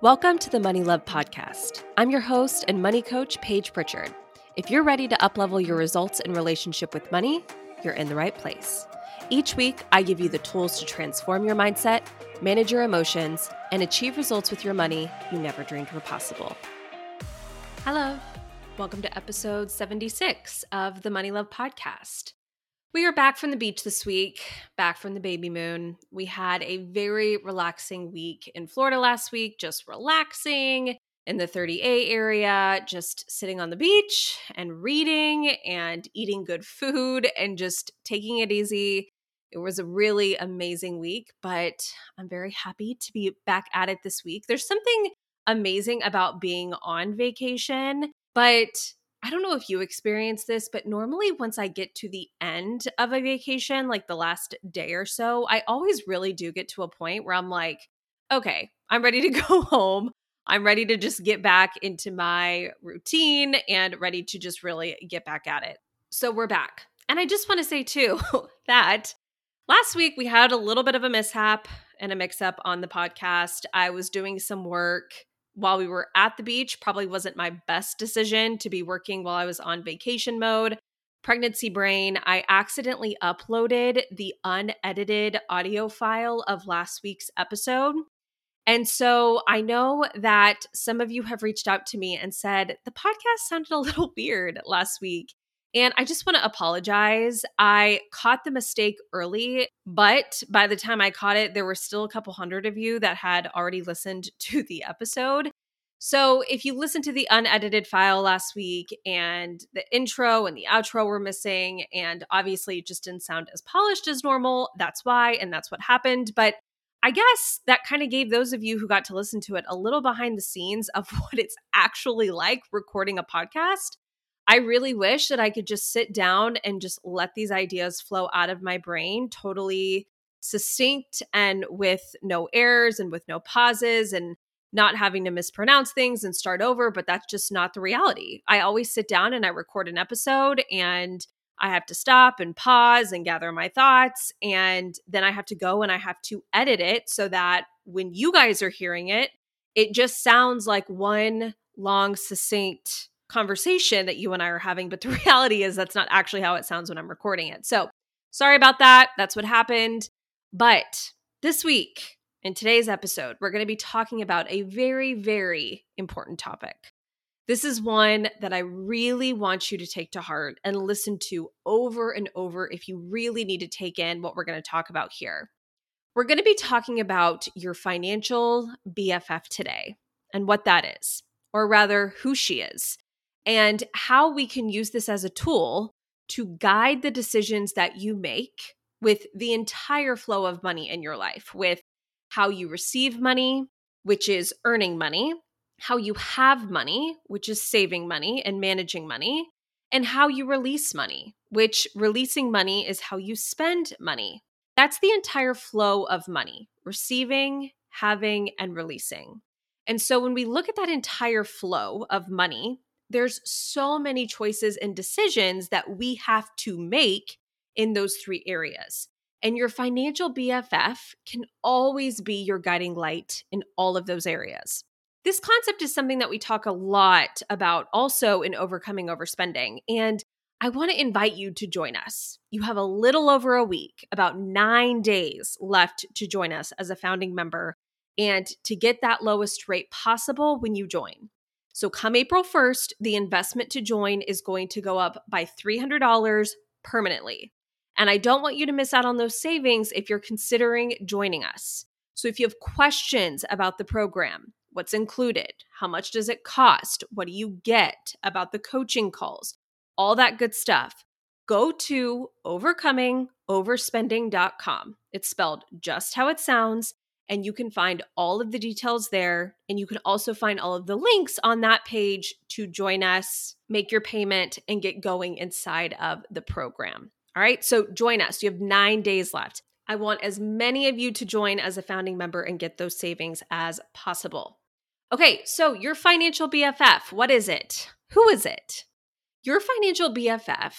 Welcome to the Money Love Podcast. I'm your host and money coach, Paige Pritchard. If you're ready to uplevel your results in relationship with money, you're in the right place. Each week, I give you the tools to transform your mindset, manage your emotions, and achieve results with your money you never dreamed were possible. Hello. Welcome to episode 76 of the Money Love Podcast. We are back from the beach this week, back from the baby moon. We had a very relaxing week in Florida last week, just relaxing in the 30A area, just sitting on the beach and reading and eating good food and just taking it easy. It was a really amazing week, but I'm very happy to be back at it this week. There's something amazing about being on vacation, but I don't know if you experience this, but normally once I get to the end of a vacation, like the last day or so, I always really do get to a point where I'm like, okay, I'm ready to go home. I'm ready to just get back into my routine and ready to just really get back at it. So we're back. And I just want to say too that last week we had a little bit of a mishap and a mix up on the podcast. I was doing some work while we were at the beach probably wasn't my best decision to be working while I was on vacation mode. Pregnancy brain, I accidentally uploaded the unedited audio file of last week's episode. And so I know that some of you have reached out to me and said the podcast sounded a little weird last week. And I just want to apologize. I caught the mistake early, but by the time I caught it, there were still a couple hundred of you that had already listened to the episode. So if you listened to the unedited file last week and the intro and the outro were missing, and obviously it just didn't sound as polished as normal, that's why, and that's what happened. But I guess that kind of gave those of you who got to listen to it a little behind the scenes of what it's actually like recording a podcast. I really wish that I could just sit down and just let these ideas flow out of my brain totally succinct and with no errors and with no pauses and not having to mispronounce things and start over, but that's just not the reality. I always sit down and I record an episode and I have to stop and pause and gather my thoughts. And then I have to go and I have to edit it so that when you guys are hearing it, it just sounds like one long, succinct conversation that you and I are having. But the reality is that's not actually how it sounds when I'm recording it. So sorry about that. That's what happened. But this week, in today's episode, we're going to be talking about a very, very important topic. This is one that I really want you to take to heart and listen to over and over if you really need to take in what we're going to talk about here. We're going to be talking about your financial BFF today and what that is, or rather, who she is, and how we can use this as a tool to guide the decisions that you make with the entire flow of money in your life, with how you receive money, which is earning money, how you have money, which is saving money and managing money, and how you release money, which releasing money is how you spend money. That's the entire flow of money receiving, having, and releasing. And so when we look at that entire flow of money, there's so many choices and decisions that we have to make in those three areas. And your financial BFF can always be your guiding light in all of those areas. This concept is something that we talk a lot about also in overcoming overspending. And I want to invite you to join us. You have a little over a week, about nine days left to join us as a founding member and to get that lowest rate possible when you join. So, come April 1st, the investment to join is going to go up by $300 permanently. And I don't want you to miss out on those savings if you're considering joining us. So if you have questions about the program, what's included, how much does it cost, what do you get about the coaching calls, all that good stuff, go to overcomingoverspending.com. It's spelled just how it sounds. And you can find all of the details there. And you can also find all of the links on that page to join us, make your payment, and get going inside of the program. All right, so join us. You have nine days left. I want as many of you to join as a founding member and get those savings as possible. Okay, so your financial BFF, what is it? Who is it? Your financial BFF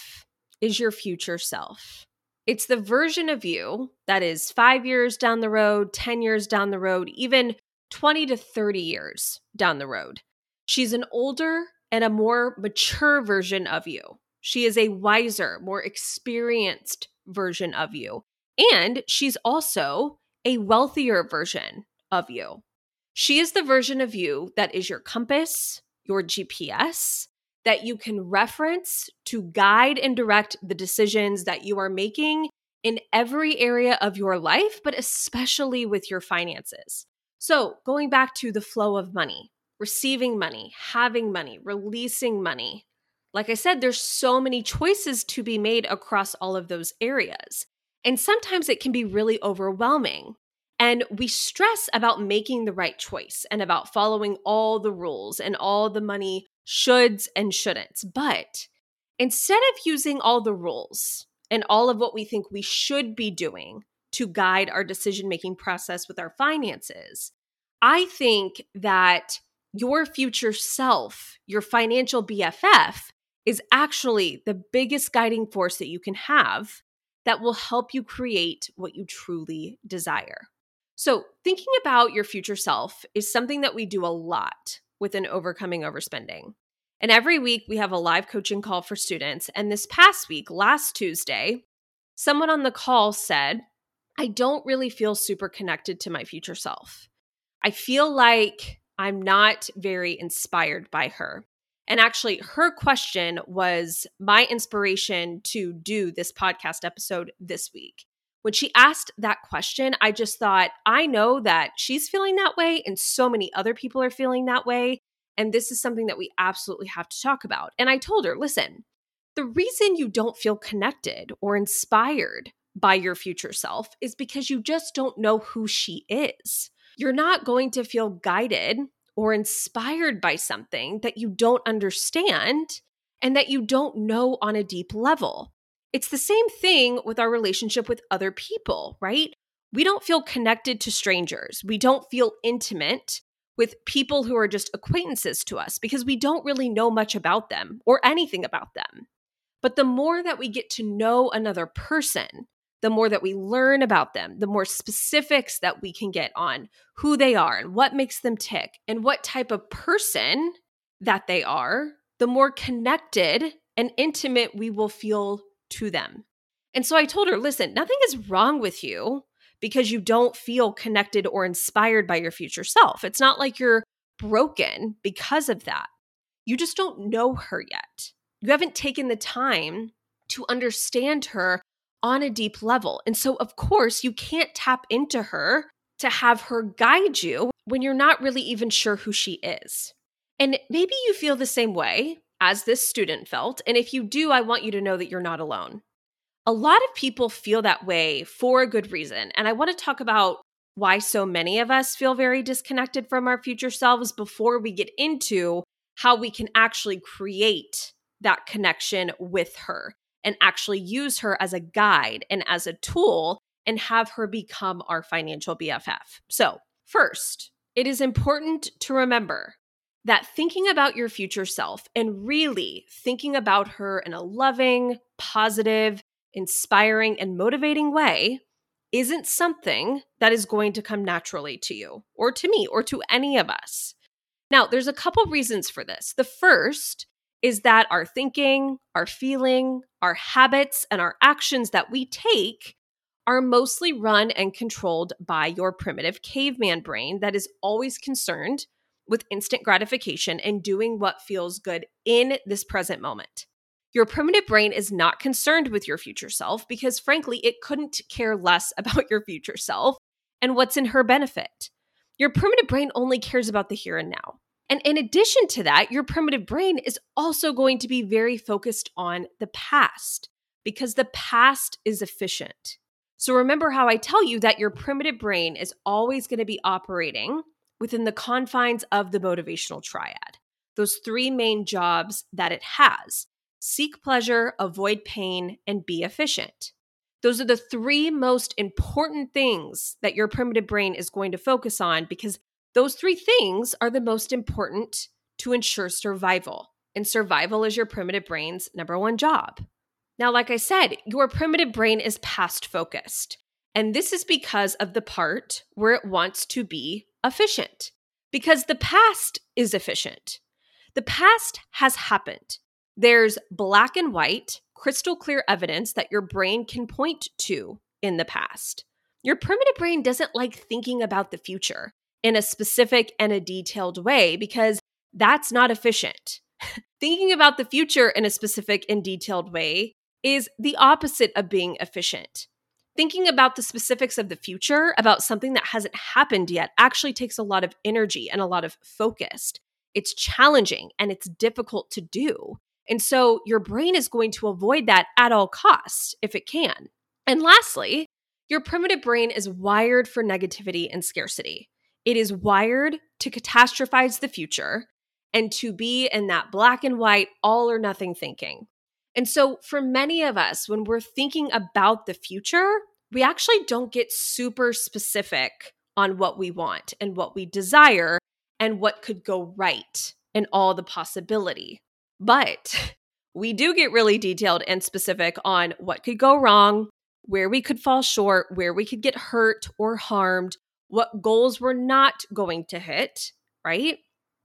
is your future self. It's the version of you that is five years down the road, 10 years down the road, even 20 to 30 years down the road. She's an older and a more mature version of you. She is a wiser, more experienced version of you. And she's also a wealthier version of you. She is the version of you that is your compass, your GPS, that you can reference to guide and direct the decisions that you are making in every area of your life, but especially with your finances. So, going back to the flow of money, receiving money, having money, releasing money. Like I said, there's so many choices to be made across all of those areas. And sometimes it can be really overwhelming. And we stress about making the right choice and about following all the rules and all the money shoulds and shouldn'ts. But instead of using all the rules and all of what we think we should be doing to guide our decision making process with our finances, I think that your future self, your financial BFF, is actually the biggest guiding force that you can have that will help you create what you truly desire. So, thinking about your future self is something that we do a lot within overcoming overspending. And every week we have a live coaching call for students. And this past week, last Tuesday, someone on the call said, I don't really feel super connected to my future self. I feel like I'm not very inspired by her. And actually, her question was my inspiration to do this podcast episode this week when she asked that question, I just thought, I know that she's feeling that way, and so many other people are feeling that way. And this is something that we absolutely have to talk about. And I told her, listen, the reason you don't feel connected or inspired by your future self is because you just don't know who she is. You're not going to feel guided or inspired by something that you don't understand and that you don't know on a deep level. It's the same thing with our relationship with other people, right? We don't feel connected to strangers. We don't feel intimate with people who are just acquaintances to us because we don't really know much about them or anything about them. But the more that we get to know another person, the more that we learn about them, the more specifics that we can get on who they are and what makes them tick and what type of person that they are, the more connected and intimate we will feel to them. And so I told her, listen, nothing is wrong with you because you don't feel connected or inspired by your future self. It's not like you're broken because of that. You just don't know her yet. You haven't taken the time to understand her on a deep level. And so, of course, you can't tap into her to have her guide you when you're not really even sure who she is. And maybe you feel the same way as this student felt. And if you do, I want you to know that you're not alone. A lot of people feel that way for a good reason. And I want to talk about why so many of us feel very disconnected from our future selves before we get into how we can actually create that connection with her and actually use her as a guide and as a tool and have her become our financial BFF. So, first, it is important to remember that thinking about your future self and really thinking about her in a loving, positive, inspiring, and motivating way isn't something that is going to come naturally to you or to me or to any of us. Now, there's a couple reasons for this. The first is that our thinking, our feeling, our habits, and our actions that we take are mostly run and controlled by your primitive caveman brain that is always concerned with instant gratification and doing what feels good in this present moment. Your primitive brain is not concerned with your future self because, frankly, it couldn't care less about your future self and what's in her benefit. Your primitive brain only cares about the here and now. And in addition to that, your primitive brain is also going to be very focused on the past because the past is efficient. So remember how I tell you that your primitive brain is always going to be operating within the confines of the motivational triad. Those three main jobs that it has seek pleasure, avoid pain, and be efficient. Those are the three most important things that your primitive brain is going to focus on because those three things are the most important to ensure survival. And survival is your primitive brain's number one job. Now, like I said, your primitive brain is past focused. And this is because of the part where it wants to be efficient, because the past is efficient. The past has happened. There's black and white, crystal clear evidence that your brain can point to in the past. Your primitive brain doesn't like thinking about the future in a specific and a detailed way because that's not efficient. thinking about the future in a specific and detailed way is the opposite of being efficient. Thinking about the specifics of the future, about something that hasn't happened yet, actually takes a lot of energy and a lot of focus. It's challenging and it's difficult to do. And so your brain is going to avoid that at all costs if it can. And lastly, your primitive brain is wired for negativity and scarcity. It is wired to catastrophize the future and to be in that black and white, all or nothing thinking. And so, for many of us, when we're thinking about the future, we actually don't get super specific on what we want and what we desire and what could go right and all the possibility. But we do get really detailed and specific on what could go wrong, where we could fall short, where we could get hurt or harmed, what goals we're not going to hit, right?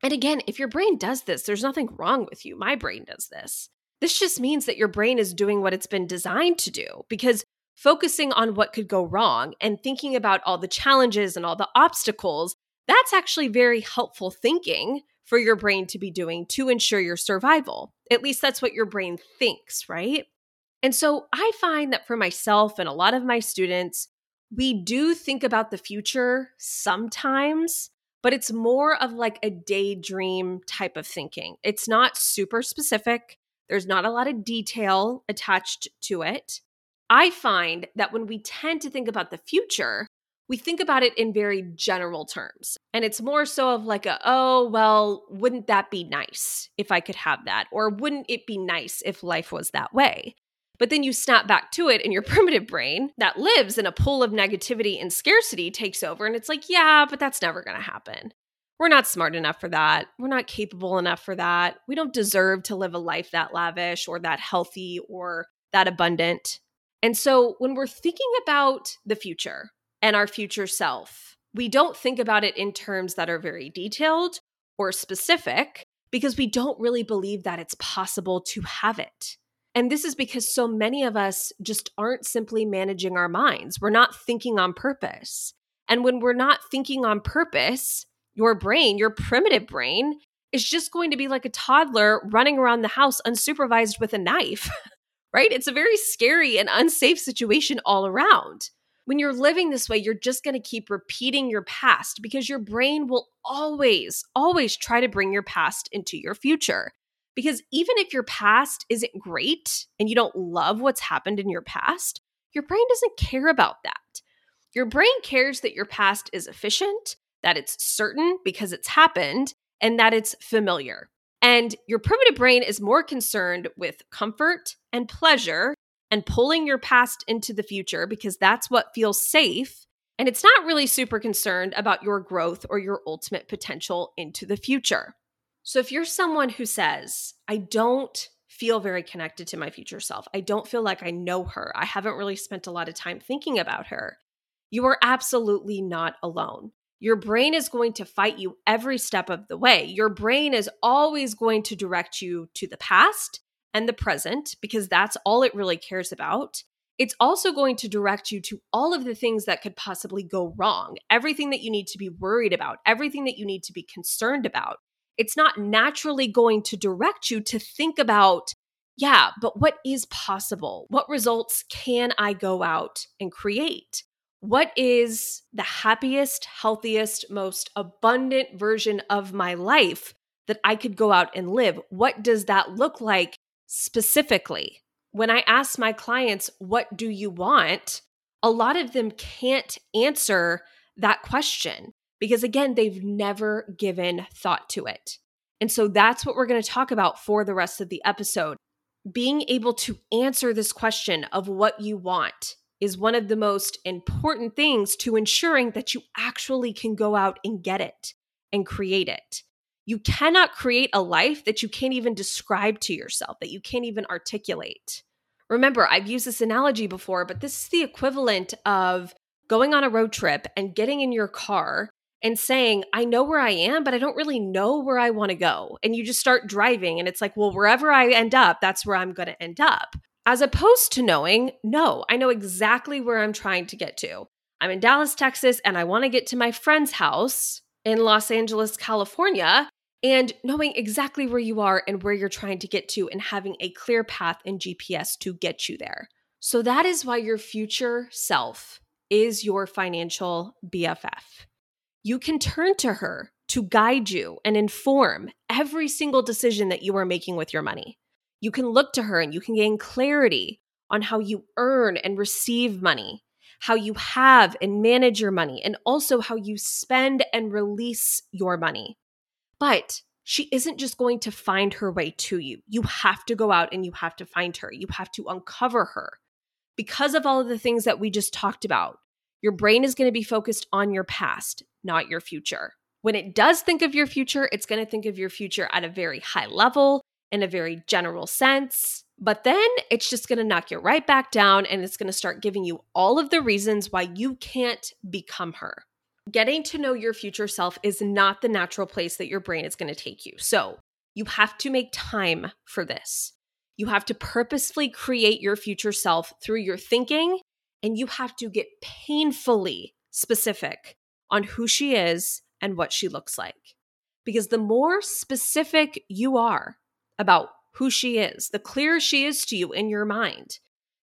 And again, if your brain does this, there's nothing wrong with you. My brain does this. This just means that your brain is doing what it's been designed to do because focusing on what could go wrong and thinking about all the challenges and all the obstacles, that's actually very helpful thinking for your brain to be doing to ensure your survival. At least that's what your brain thinks, right? And so I find that for myself and a lot of my students, we do think about the future sometimes, but it's more of like a daydream type of thinking. It's not super specific, there's not a lot of detail attached to it. I find that when we tend to think about the future, we think about it in very general terms. And it's more so of like a, oh, well, wouldn't that be nice if I could have that? Or wouldn't it be nice if life was that way? But then you snap back to it, and your primitive brain that lives in a pool of negativity and scarcity takes over. And it's like, yeah, but that's never going to happen. We're not smart enough for that. We're not capable enough for that. We don't deserve to live a life that lavish or that healthy or that abundant. And so when we're thinking about the future, and our future self. We don't think about it in terms that are very detailed or specific because we don't really believe that it's possible to have it. And this is because so many of us just aren't simply managing our minds. We're not thinking on purpose. And when we're not thinking on purpose, your brain, your primitive brain, is just going to be like a toddler running around the house unsupervised with a knife, right? It's a very scary and unsafe situation all around when you're living this way, you're just going to keep repeating your past because your brain will always, always try to bring your past into your future. Because even if your past isn't great and you don't love what's happened in your past, your brain doesn't care about that. Your brain cares that your past is efficient, that it's certain because it's happened, and that it's familiar. And your primitive brain is more concerned with comfort and pleasure and pulling your past into the future because that's what feels safe. And it's not really super concerned about your growth or your ultimate potential into the future. So if you're someone who says, I don't feel very connected to my future self, I don't feel like I know her, I haven't really spent a lot of time thinking about her, you are absolutely not alone. Your brain is going to fight you every step of the way. Your brain is always going to direct you to the past and the present, because that's all it really cares about. It's also going to direct you to all of the things that could possibly go wrong, everything that you need to be worried about, everything that you need to be concerned about. It's not naturally going to direct you to think about, yeah, but what is possible? What results can I go out and create? What is the happiest, healthiest, most abundant version of my life that I could go out and live? What does that look like specifically. When I ask my clients, What do you want? a lot of them can't answer that question because, again, they've never given thought to it. And so that's what we're going to talk about for the rest of the episode. Being able to answer this question of what you want is one of the most important things to ensuring that you actually can go out and get it and create it. You cannot create a life that you can't even describe to yourself, that you can't even articulate, Remember, I've used this analogy before, but this is the equivalent of going on a road trip and getting in your car and saying, I know where I am, but I don't really know where I want to go. And you just start driving, and it's like, well, wherever I end up, that's where I'm going to end up. As opposed to knowing, no, I know exactly where I'm trying to get to. I'm in Dallas, Texas, and I want to get to my friend's house in Los Angeles, California. And knowing exactly where you are and where you're trying to get to, and having a clear path in GPS to get you there. So, that is why your future self is your financial BFF. You can turn to her to guide you and inform every single decision that you are making with your money. You can look to her and you can gain clarity on how you earn and receive money, how you have and manage your money, and also how you spend and release your money. But she isn't just going to find her way to you. You have to go out and you have to find her. You have to uncover her. Because of all of the things that we just talked about, your brain is going to be focused on your past, not your future. When it does think of your future, it's going to think of your future at a very high level, in a very general sense. But then it's just going to knock you right back down and it's going to start giving you all of the reasons why you can't become her. Getting to know your future self is not the natural place that your brain is going to take you. So you have to make time for this. You have to purposefully create your future self through your thinking and you have to get painfully specific on who she is and what she looks like. Because the more specific you are about who she is, the clearer she is to you in your mind,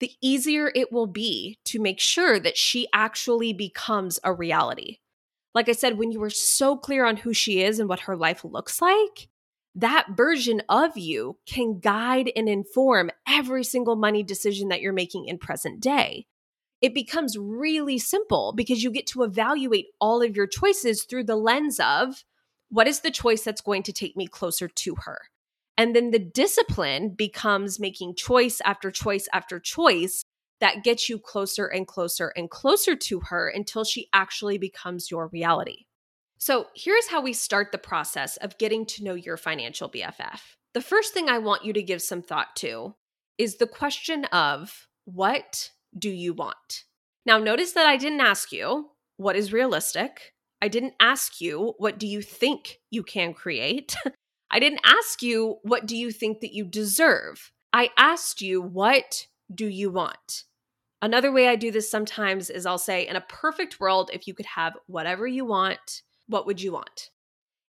the easier it will be to make sure that she actually becomes a reality. Like I said, when you are so clear on who she is and what her life looks like, that version of you can guide and inform every single money decision that you're making in present day it becomes really simple because you get to evaluate all of your choices through the lens of what is the choice that's going to take me closer to her? And then the discipline becomes making choice after choice after choice that gets you closer and closer and closer to her until she actually becomes your reality. So, here's how we start the process of getting to know your financial BFF. The first thing I want you to give some thought to is the question of what do you want? Now, notice that I didn't ask you what is realistic. I didn't ask you what do you think you can create. I didn't ask you what do you think that you deserve. I asked you what do you want? Another way I do this sometimes is I'll say, in a perfect world, if you could have whatever you want, what would you want?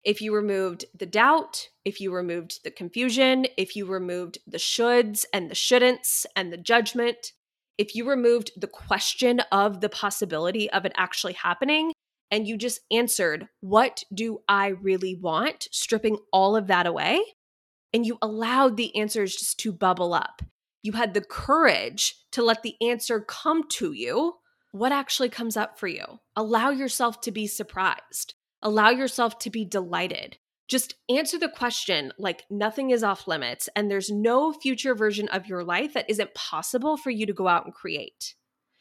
If you removed the doubt, if you removed the confusion, if you removed the shoulds and the shouldn'ts and the judgment, if you removed the question of the possibility of it actually happening and you just answered, What do I really want? stripping all of that away, and you allowed the answers just to bubble up. You had the courage to let the answer come to you. What actually comes up for you? Allow yourself to be surprised. Allow yourself to be delighted. Just answer the question like nothing is off limits and there's no future version of your life that isn't possible for you to go out and create.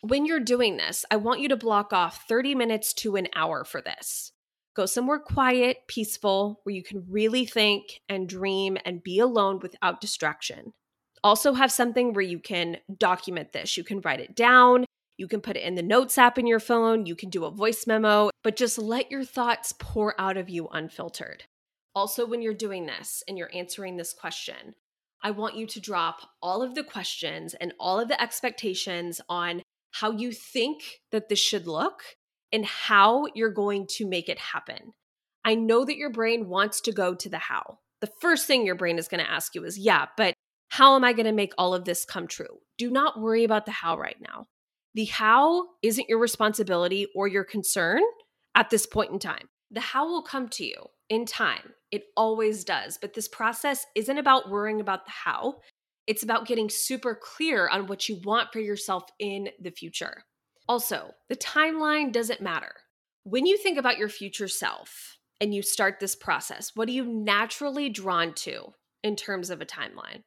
When you're doing this, I want you to block off 30 minutes to an hour for this. Go somewhere quiet, peaceful, where you can really think and dream and be alone without distraction. Also, have something where you can document this. You can write it down, you can put it in the notes app in your phone, you can do a voice memo, but just let your thoughts pour out of you unfiltered. Also, when you're doing this and you're answering this question, I want you to drop all of the questions and all of the expectations on how you think that this should look and how you're going to make it happen. I know that your brain wants to go to the how. The first thing your brain is going to ask you is, yeah, but how am I going to make all of this come true? Do not worry about the how right now. The how isn't your responsibility or your concern at this point in time. The how will come to you in time. It always does. But this process isn't about worrying about the how, it's about getting super clear on what you want for yourself in the future. Also, the timeline doesn't matter. When you think about your future self and you start this process, what are you naturally drawn to in terms of a timeline?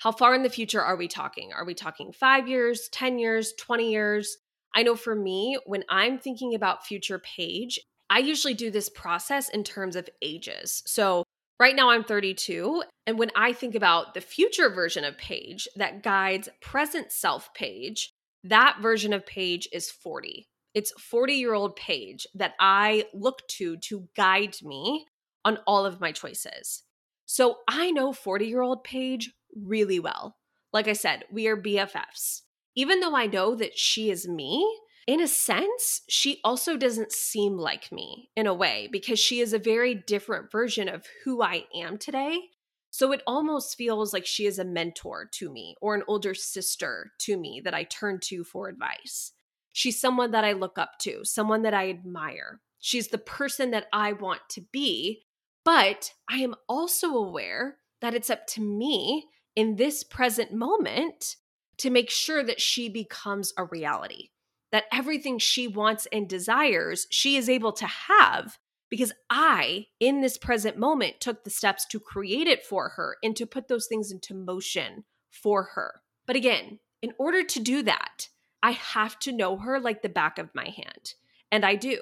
How far in the future are we talking? Are we talking five years, 10 years, 20 years? I know for me, when I'm thinking about future Paige, I usually do this process in terms of ages. So Right now, I'm 32. And when I think about the future version of Paige that guides present self Paige, that version of Paige is 40. It's 40 year old Paige that I look to to guide me on all of my choices. So I know 40 year old Paige really well. Like I said, we are BFFs. Even though I know that she is me, in a sense, she also doesn't seem like me in a way because she is a very different version of who I am today. So it almost feels like she is a mentor to me or an older sister to me that I turn to for advice. She's someone that I look up to, someone that I admire. She's the person that I want to be. But I am also aware that it's up to me in this present moment to make sure that she becomes a reality that everything she wants and desires, she is able to have because I, in this present moment, took the steps to create it for her and to put those things into motion for her. But again, in order to do that, I have to know her like the back of my hand. And I do.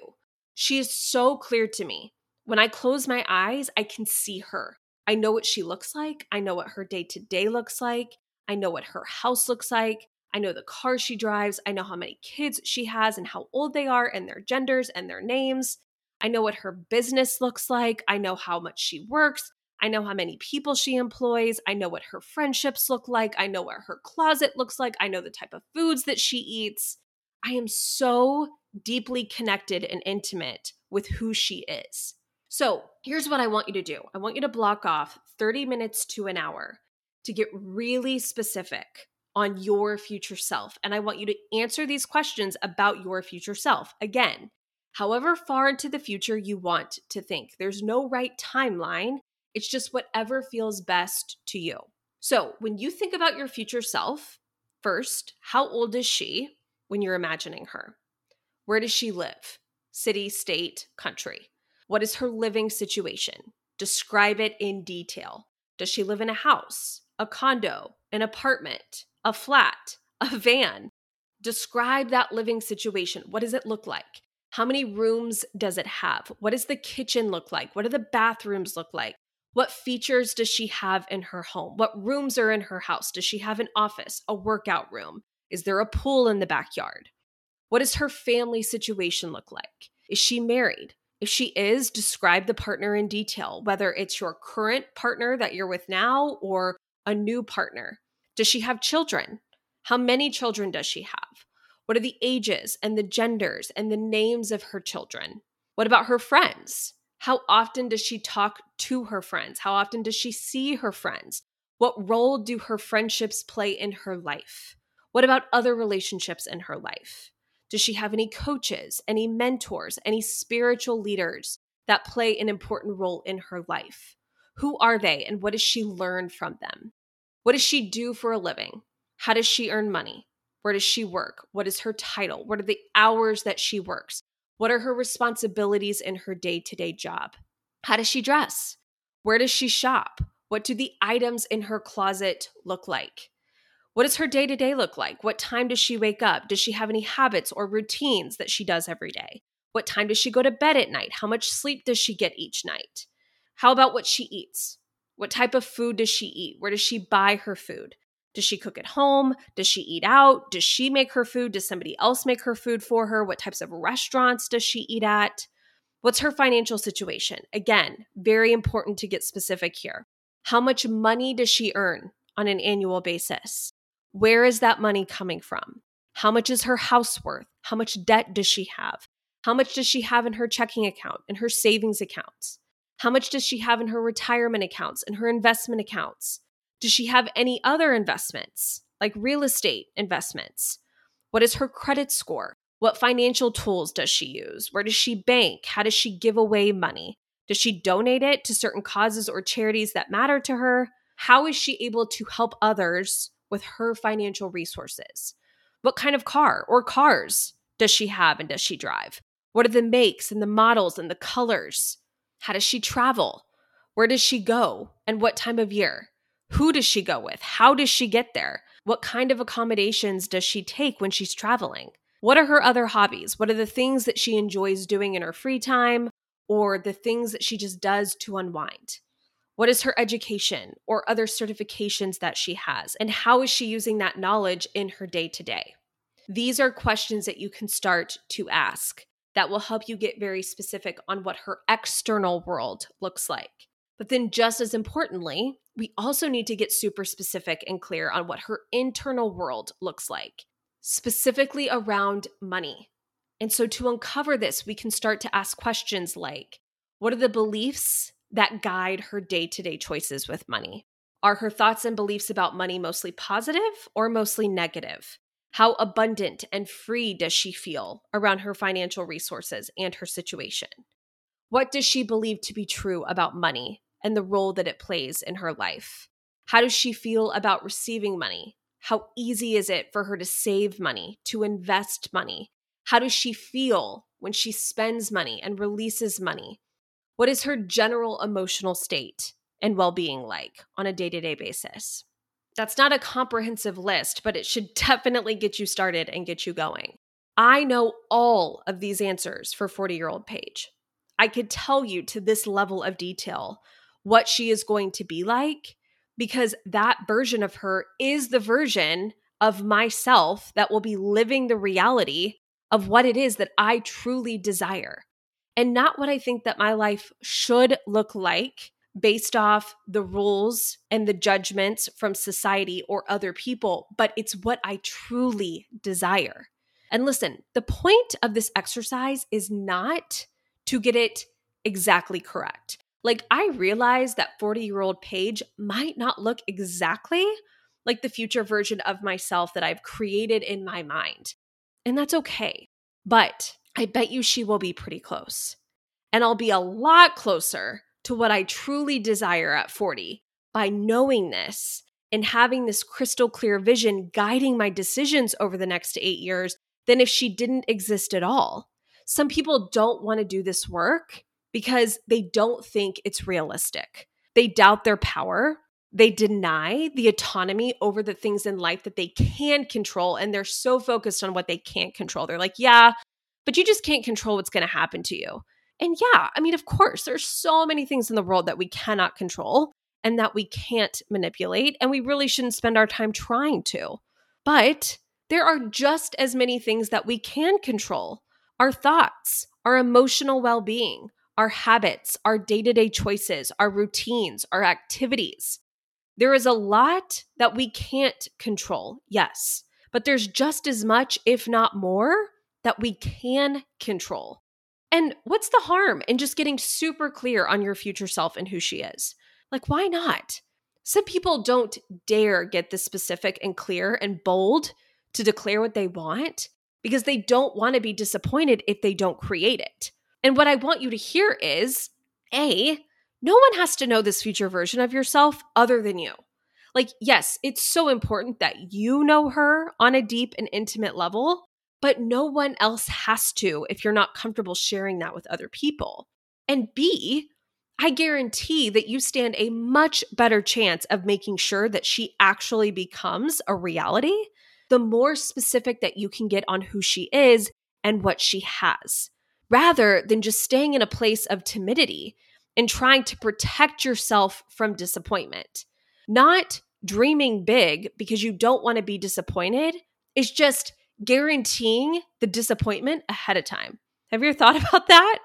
She is so clear to me. When I close my eyes, I can see her. I know what she looks like. I know what her day to day looks like. I know what her house looks like. I know the car she drives. I know how many kids she has and how old they are and their genders and their names. I know what her business looks like. I know how much she works. I know how many people she employs. I know what her friendships look like. I know what her closet looks like. I know the type of foods that she eats. I am so deeply connected and intimate with who she is. So, here's what I want you to do I want you to block off 30 minutes to an hour to get really specific on your future self. And I want you to answer these questions about your future self. Again, however far into the future you want to think, there's no right timeline. It's just whatever feels best to you. So, when you think about your future self, first, how old is she when you're imagining her? Where does she live? City, state, country. What is her living situation? Describe it in detail. Does she live in a house, a condo, an apartment, a flat, a van. Describe that living situation. What does it look like? How many rooms does it have? What does the kitchen look like? What do the bathrooms look like? What features does she have in her home? What rooms are in her house? Does she have an office, a workout room? Is there a pool in the backyard? What does her family situation look like? Is she married? If she is, describe the partner in detail, whether it's your current partner that you're with now or a new partner. Does she have children? How many children does she have? What are the ages and the genders and the names of her children? What about her friends? How often does she talk to her friends? How often does she see her friends? What role do her friendships play in her life? What about other relationships in her life? Does she have any coaches, any mentors, any spiritual leaders that play an important role in her life? Who are they and what does she learn from them? What does she do for a living? How does she earn money? Where does she work? What is her title? What are the hours that she works? What are her responsibilities in her day to day job? How does she dress? Where does she shop? What do the items in her closet look like? What does her day to day look like? What time does she wake up? Does she have any habits or routines that she does every day? What time does she go to bed at night? How much sleep does she get each night? How about what she eats? What type of food does she eat? Where does she buy her food? Does she cook at home? Does she eat out? Does she make her food? Does somebody else make her food for her? What types of restaurants does she eat at? What's her financial situation? Again, very important to get specific here. How much money does she earn on an annual basis? Where is that money coming from? How much is her house worth? How much debt does she have? How much does she have in her checking account and her savings accounts? How much does she have in her retirement accounts and her investment accounts? Does she have any other investments, like real estate investments? What is her credit score? What financial tools does she use? Where does she bank? How does she give away money? Does she donate it to certain causes or charities that matter to her? How is she able to help others with her financial resources? What kind of car or cars does she have and does she drive? What are the makes and the models and the colors? How does she travel? Where does she go? And what time of year? Who does she go with? How does she get there? What kind of accommodations does she take when she's traveling? What are her other hobbies? What are the things that she enjoys doing in her free time or the things that she just does to unwind? What is her education or other certifications that she has? And how is she using that knowledge in her day to day? These are questions that you can start to ask that will help you get very specific on what her external world looks like. But then, just as importantly, we also need to get super specific and clear on what her internal world looks like, specifically around money. And so, to uncover this, we can start to ask questions like What are the beliefs that guide her day to day choices with money? Are her thoughts and beliefs about money mostly positive or mostly negative? How abundant and free does she feel around her financial resources and her situation? What does she believe to be true about money and the role that it plays in her life? How does she feel about receiving money? How easy is it for her to save money, to invest money? How does she feel when she spends money and releases money? What is her general emotional state and well being like on a day to day basis? That's not a comprehensive list, but it should definitely get you started and get you going. I know all of these answers for 40 year old Paige. I could tell you to this level of detail what she is going to be like because that version of her is the version of myself that will be living the reality of what it is that I truly desire and not what I think that my life should look like based off the rules and the judgments from society or other people, but it's what I truly desire. And listen, the point of this exercise is not to get it exactly correct. Like, I realize that 40 year old Paige might not look exactly like the future version of myself that I've created in my mind. And that's okay. But I bet you she will be pretty close. And I'll be a lot closer to what I truly desire at 40 by knowing this and having this crystal clear vision guiding my decisions over the next eight years than if she didn't exist at all. Some people don't want to do this work because they don't think it's realistic. They doubt their power. They deny the autonomy over the things in life that they can control. And they're so focused on what they can't control. They're like, yeah, but you just can't control what's going to happen to you. And yeah, I mean, of course, there's so many things in the world that we cannot control and that we can't manipulate. And we really shouldn't spend our time trying to. But there are just as many things that we can control our thoughts, our emotional well being, our habits, our day to day choices, our routines, our activities. There is a lot that we can't control, yes, but there's just as much, if not more, that we can control. And what's the harm in just getting super clear on your future self and who she is? Like, why not? Some people don't dare get this specific and clear and bold to declare what they want because they don't want to be disappointed if they don't create it. And what I want you to hear is A, no one has to know this future version of yourself other than you. Like, yes, it's so important that you know her on a deep and intimate level, but no one else has to if you're not comfortable sharing that with other people. And B, I guarantee that you stand a much better chance of making sure that she actually becomes a reality the more specific that you can get on who she is and what she has, rather than just staying in a place of timidity and trying to protect yourself from disappointment. Not dreaming big because you don't want to be disappointed is just guaranteeing the disappointment ahead of time. Have you ever thought about that?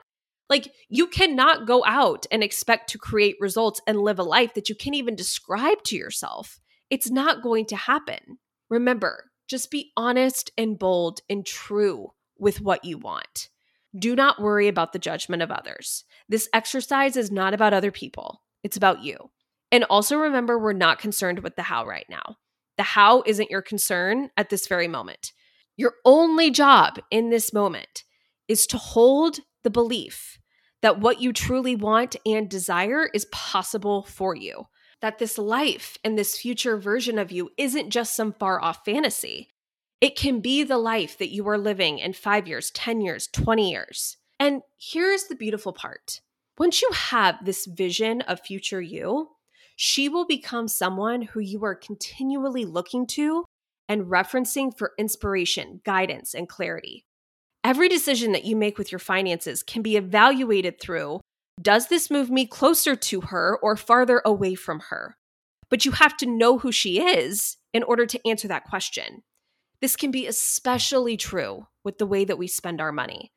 Like, you cannot go out and expect to create results and live a life that you can't even describe to yourself. It's not going to happen. Remember, just be honest and bold and true with what you want. Do not worry about the judgment of others. This exercise is not about other people, it's about you. And also remember, we're not concerned with the how right now. The how isn't your concern at this very moment. Your only job in this moment is to hold the belief that what you truly want and desire is possible for you. That this life and this future version of you isn't just some far off fantasy. It can be the life that you are living in five years, 10 years, 20 years. And here's the beautiful part once you have this vision of future you, she will become someone who you are continually looking to and referencing for inspiration, guidance, and clarity. Every decision that you make with your finances can be evaluated through Does this move me closer to her or farther away from her? But you have to know who she is in order to answer that question. This can be especially true with the way that we spend our money.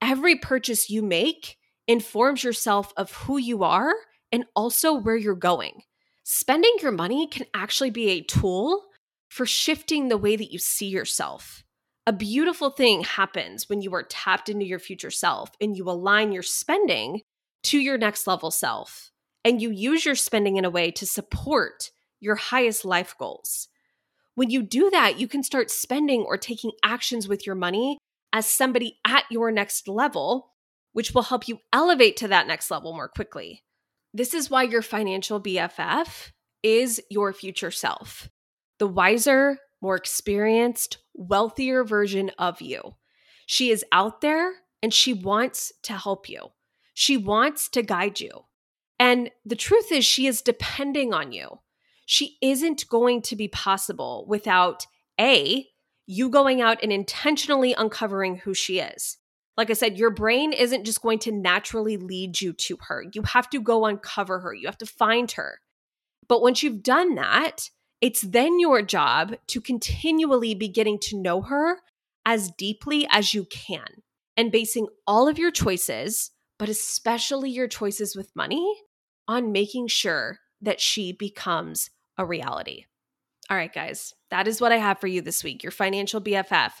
Every purchase you make informs yourself of who you are and also where you're going. Spending your money can actually be a tool for shifting the way that you see yourself. A beautiful thing happens when you are tapped into your future self and you align your spending to your next level self. And you use your spending in a way to support your highest life goals. When you do that, you can start spending or taking actions with your money as somebody at your next level, which will help you elevate to that next level more quickly. This is why your financial BFF is your future self, the wiser, more experienced, wealthier version of you. She is out there and she wants to help you. She wants to guide you. And the truth is, she is depending on you. She isn't going to be possible without A, you going out and intentionally uncovering who she is. Like I said, your brain isn't just going to naturally lead you to her. You have to go uncover her, you have to find her. But once you've done that, it's then your job to continually be getting to know her as deeply as you can and basing all of your choices, but especially your choices with money, on making sure that she becomes a reality. All right, guys, that is what I have for you this week your financial BFF.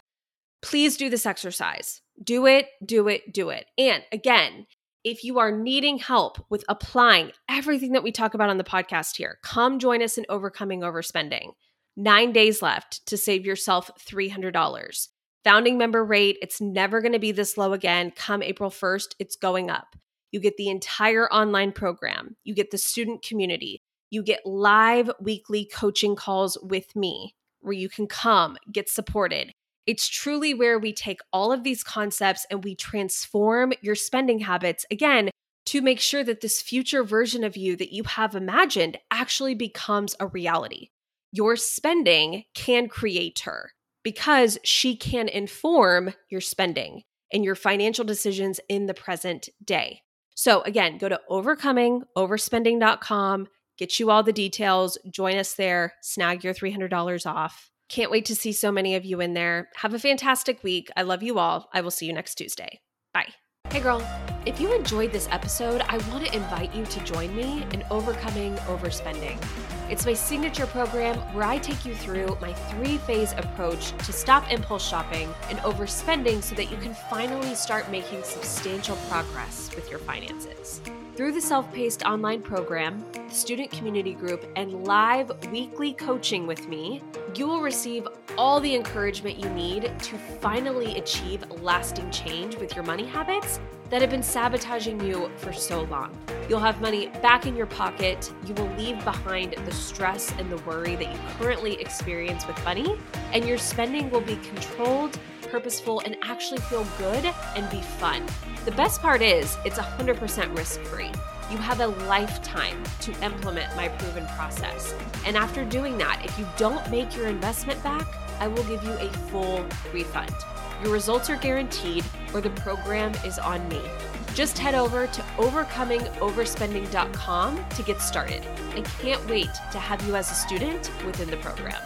Please do this exercise. Do it, do it, do it. And again, if you are needing help with applying everything that we talk about on the podcast here, come join us in Overcoming Overspending. Nine days left to save yourself $300. Founding member rate, it's never going to be this low again. Come April 1st, it's going up. You get the entire online program, you get the student community, you get live weekly coaching calls with me where you can come get supported. It's truly where we take all of these concepts and we transform your spending habits again to make sure that this future version of you that you have imagined actually becomes a reality. Your spending can create her because she can inform your spending and your financial decisions in the present day. So, again, go to overcomingoverspending.com get you all the details. Join us there, snag your $300 off. Can't wait to see so many of you in there. Have a fantastic week. I love you all. I will see you next Tuesday. Bye. Hey, girl, if you enjoyed this episode, I want to invite you to join me in Overcoming Overspending. It's my signature program where I take you through my three phase approach to stop impulse shopping and overspending so that you can finally start making substantial progress with your finances. Through the self paced online program, the student community group, and live weekly coaching with me, you will receive all the encouragement you need to finally achieve lasting change with your money habits that have been sabotaging you for so long. You'll have money back in your pocket. You will leave behind the stress and the worry that you currently experience with money, and your spending will be controlled purposeful, and actually feel good and be fun. The best part is it's 100% risk free. You have a lifetime to implement my proven process. And after doing that, if you don't make your investment back, I will give you a full refund. Your results are guaranteed, or the program is on me. Just head over to overcomingoverspending.com to get started. I can't wait to have you as a student within the program.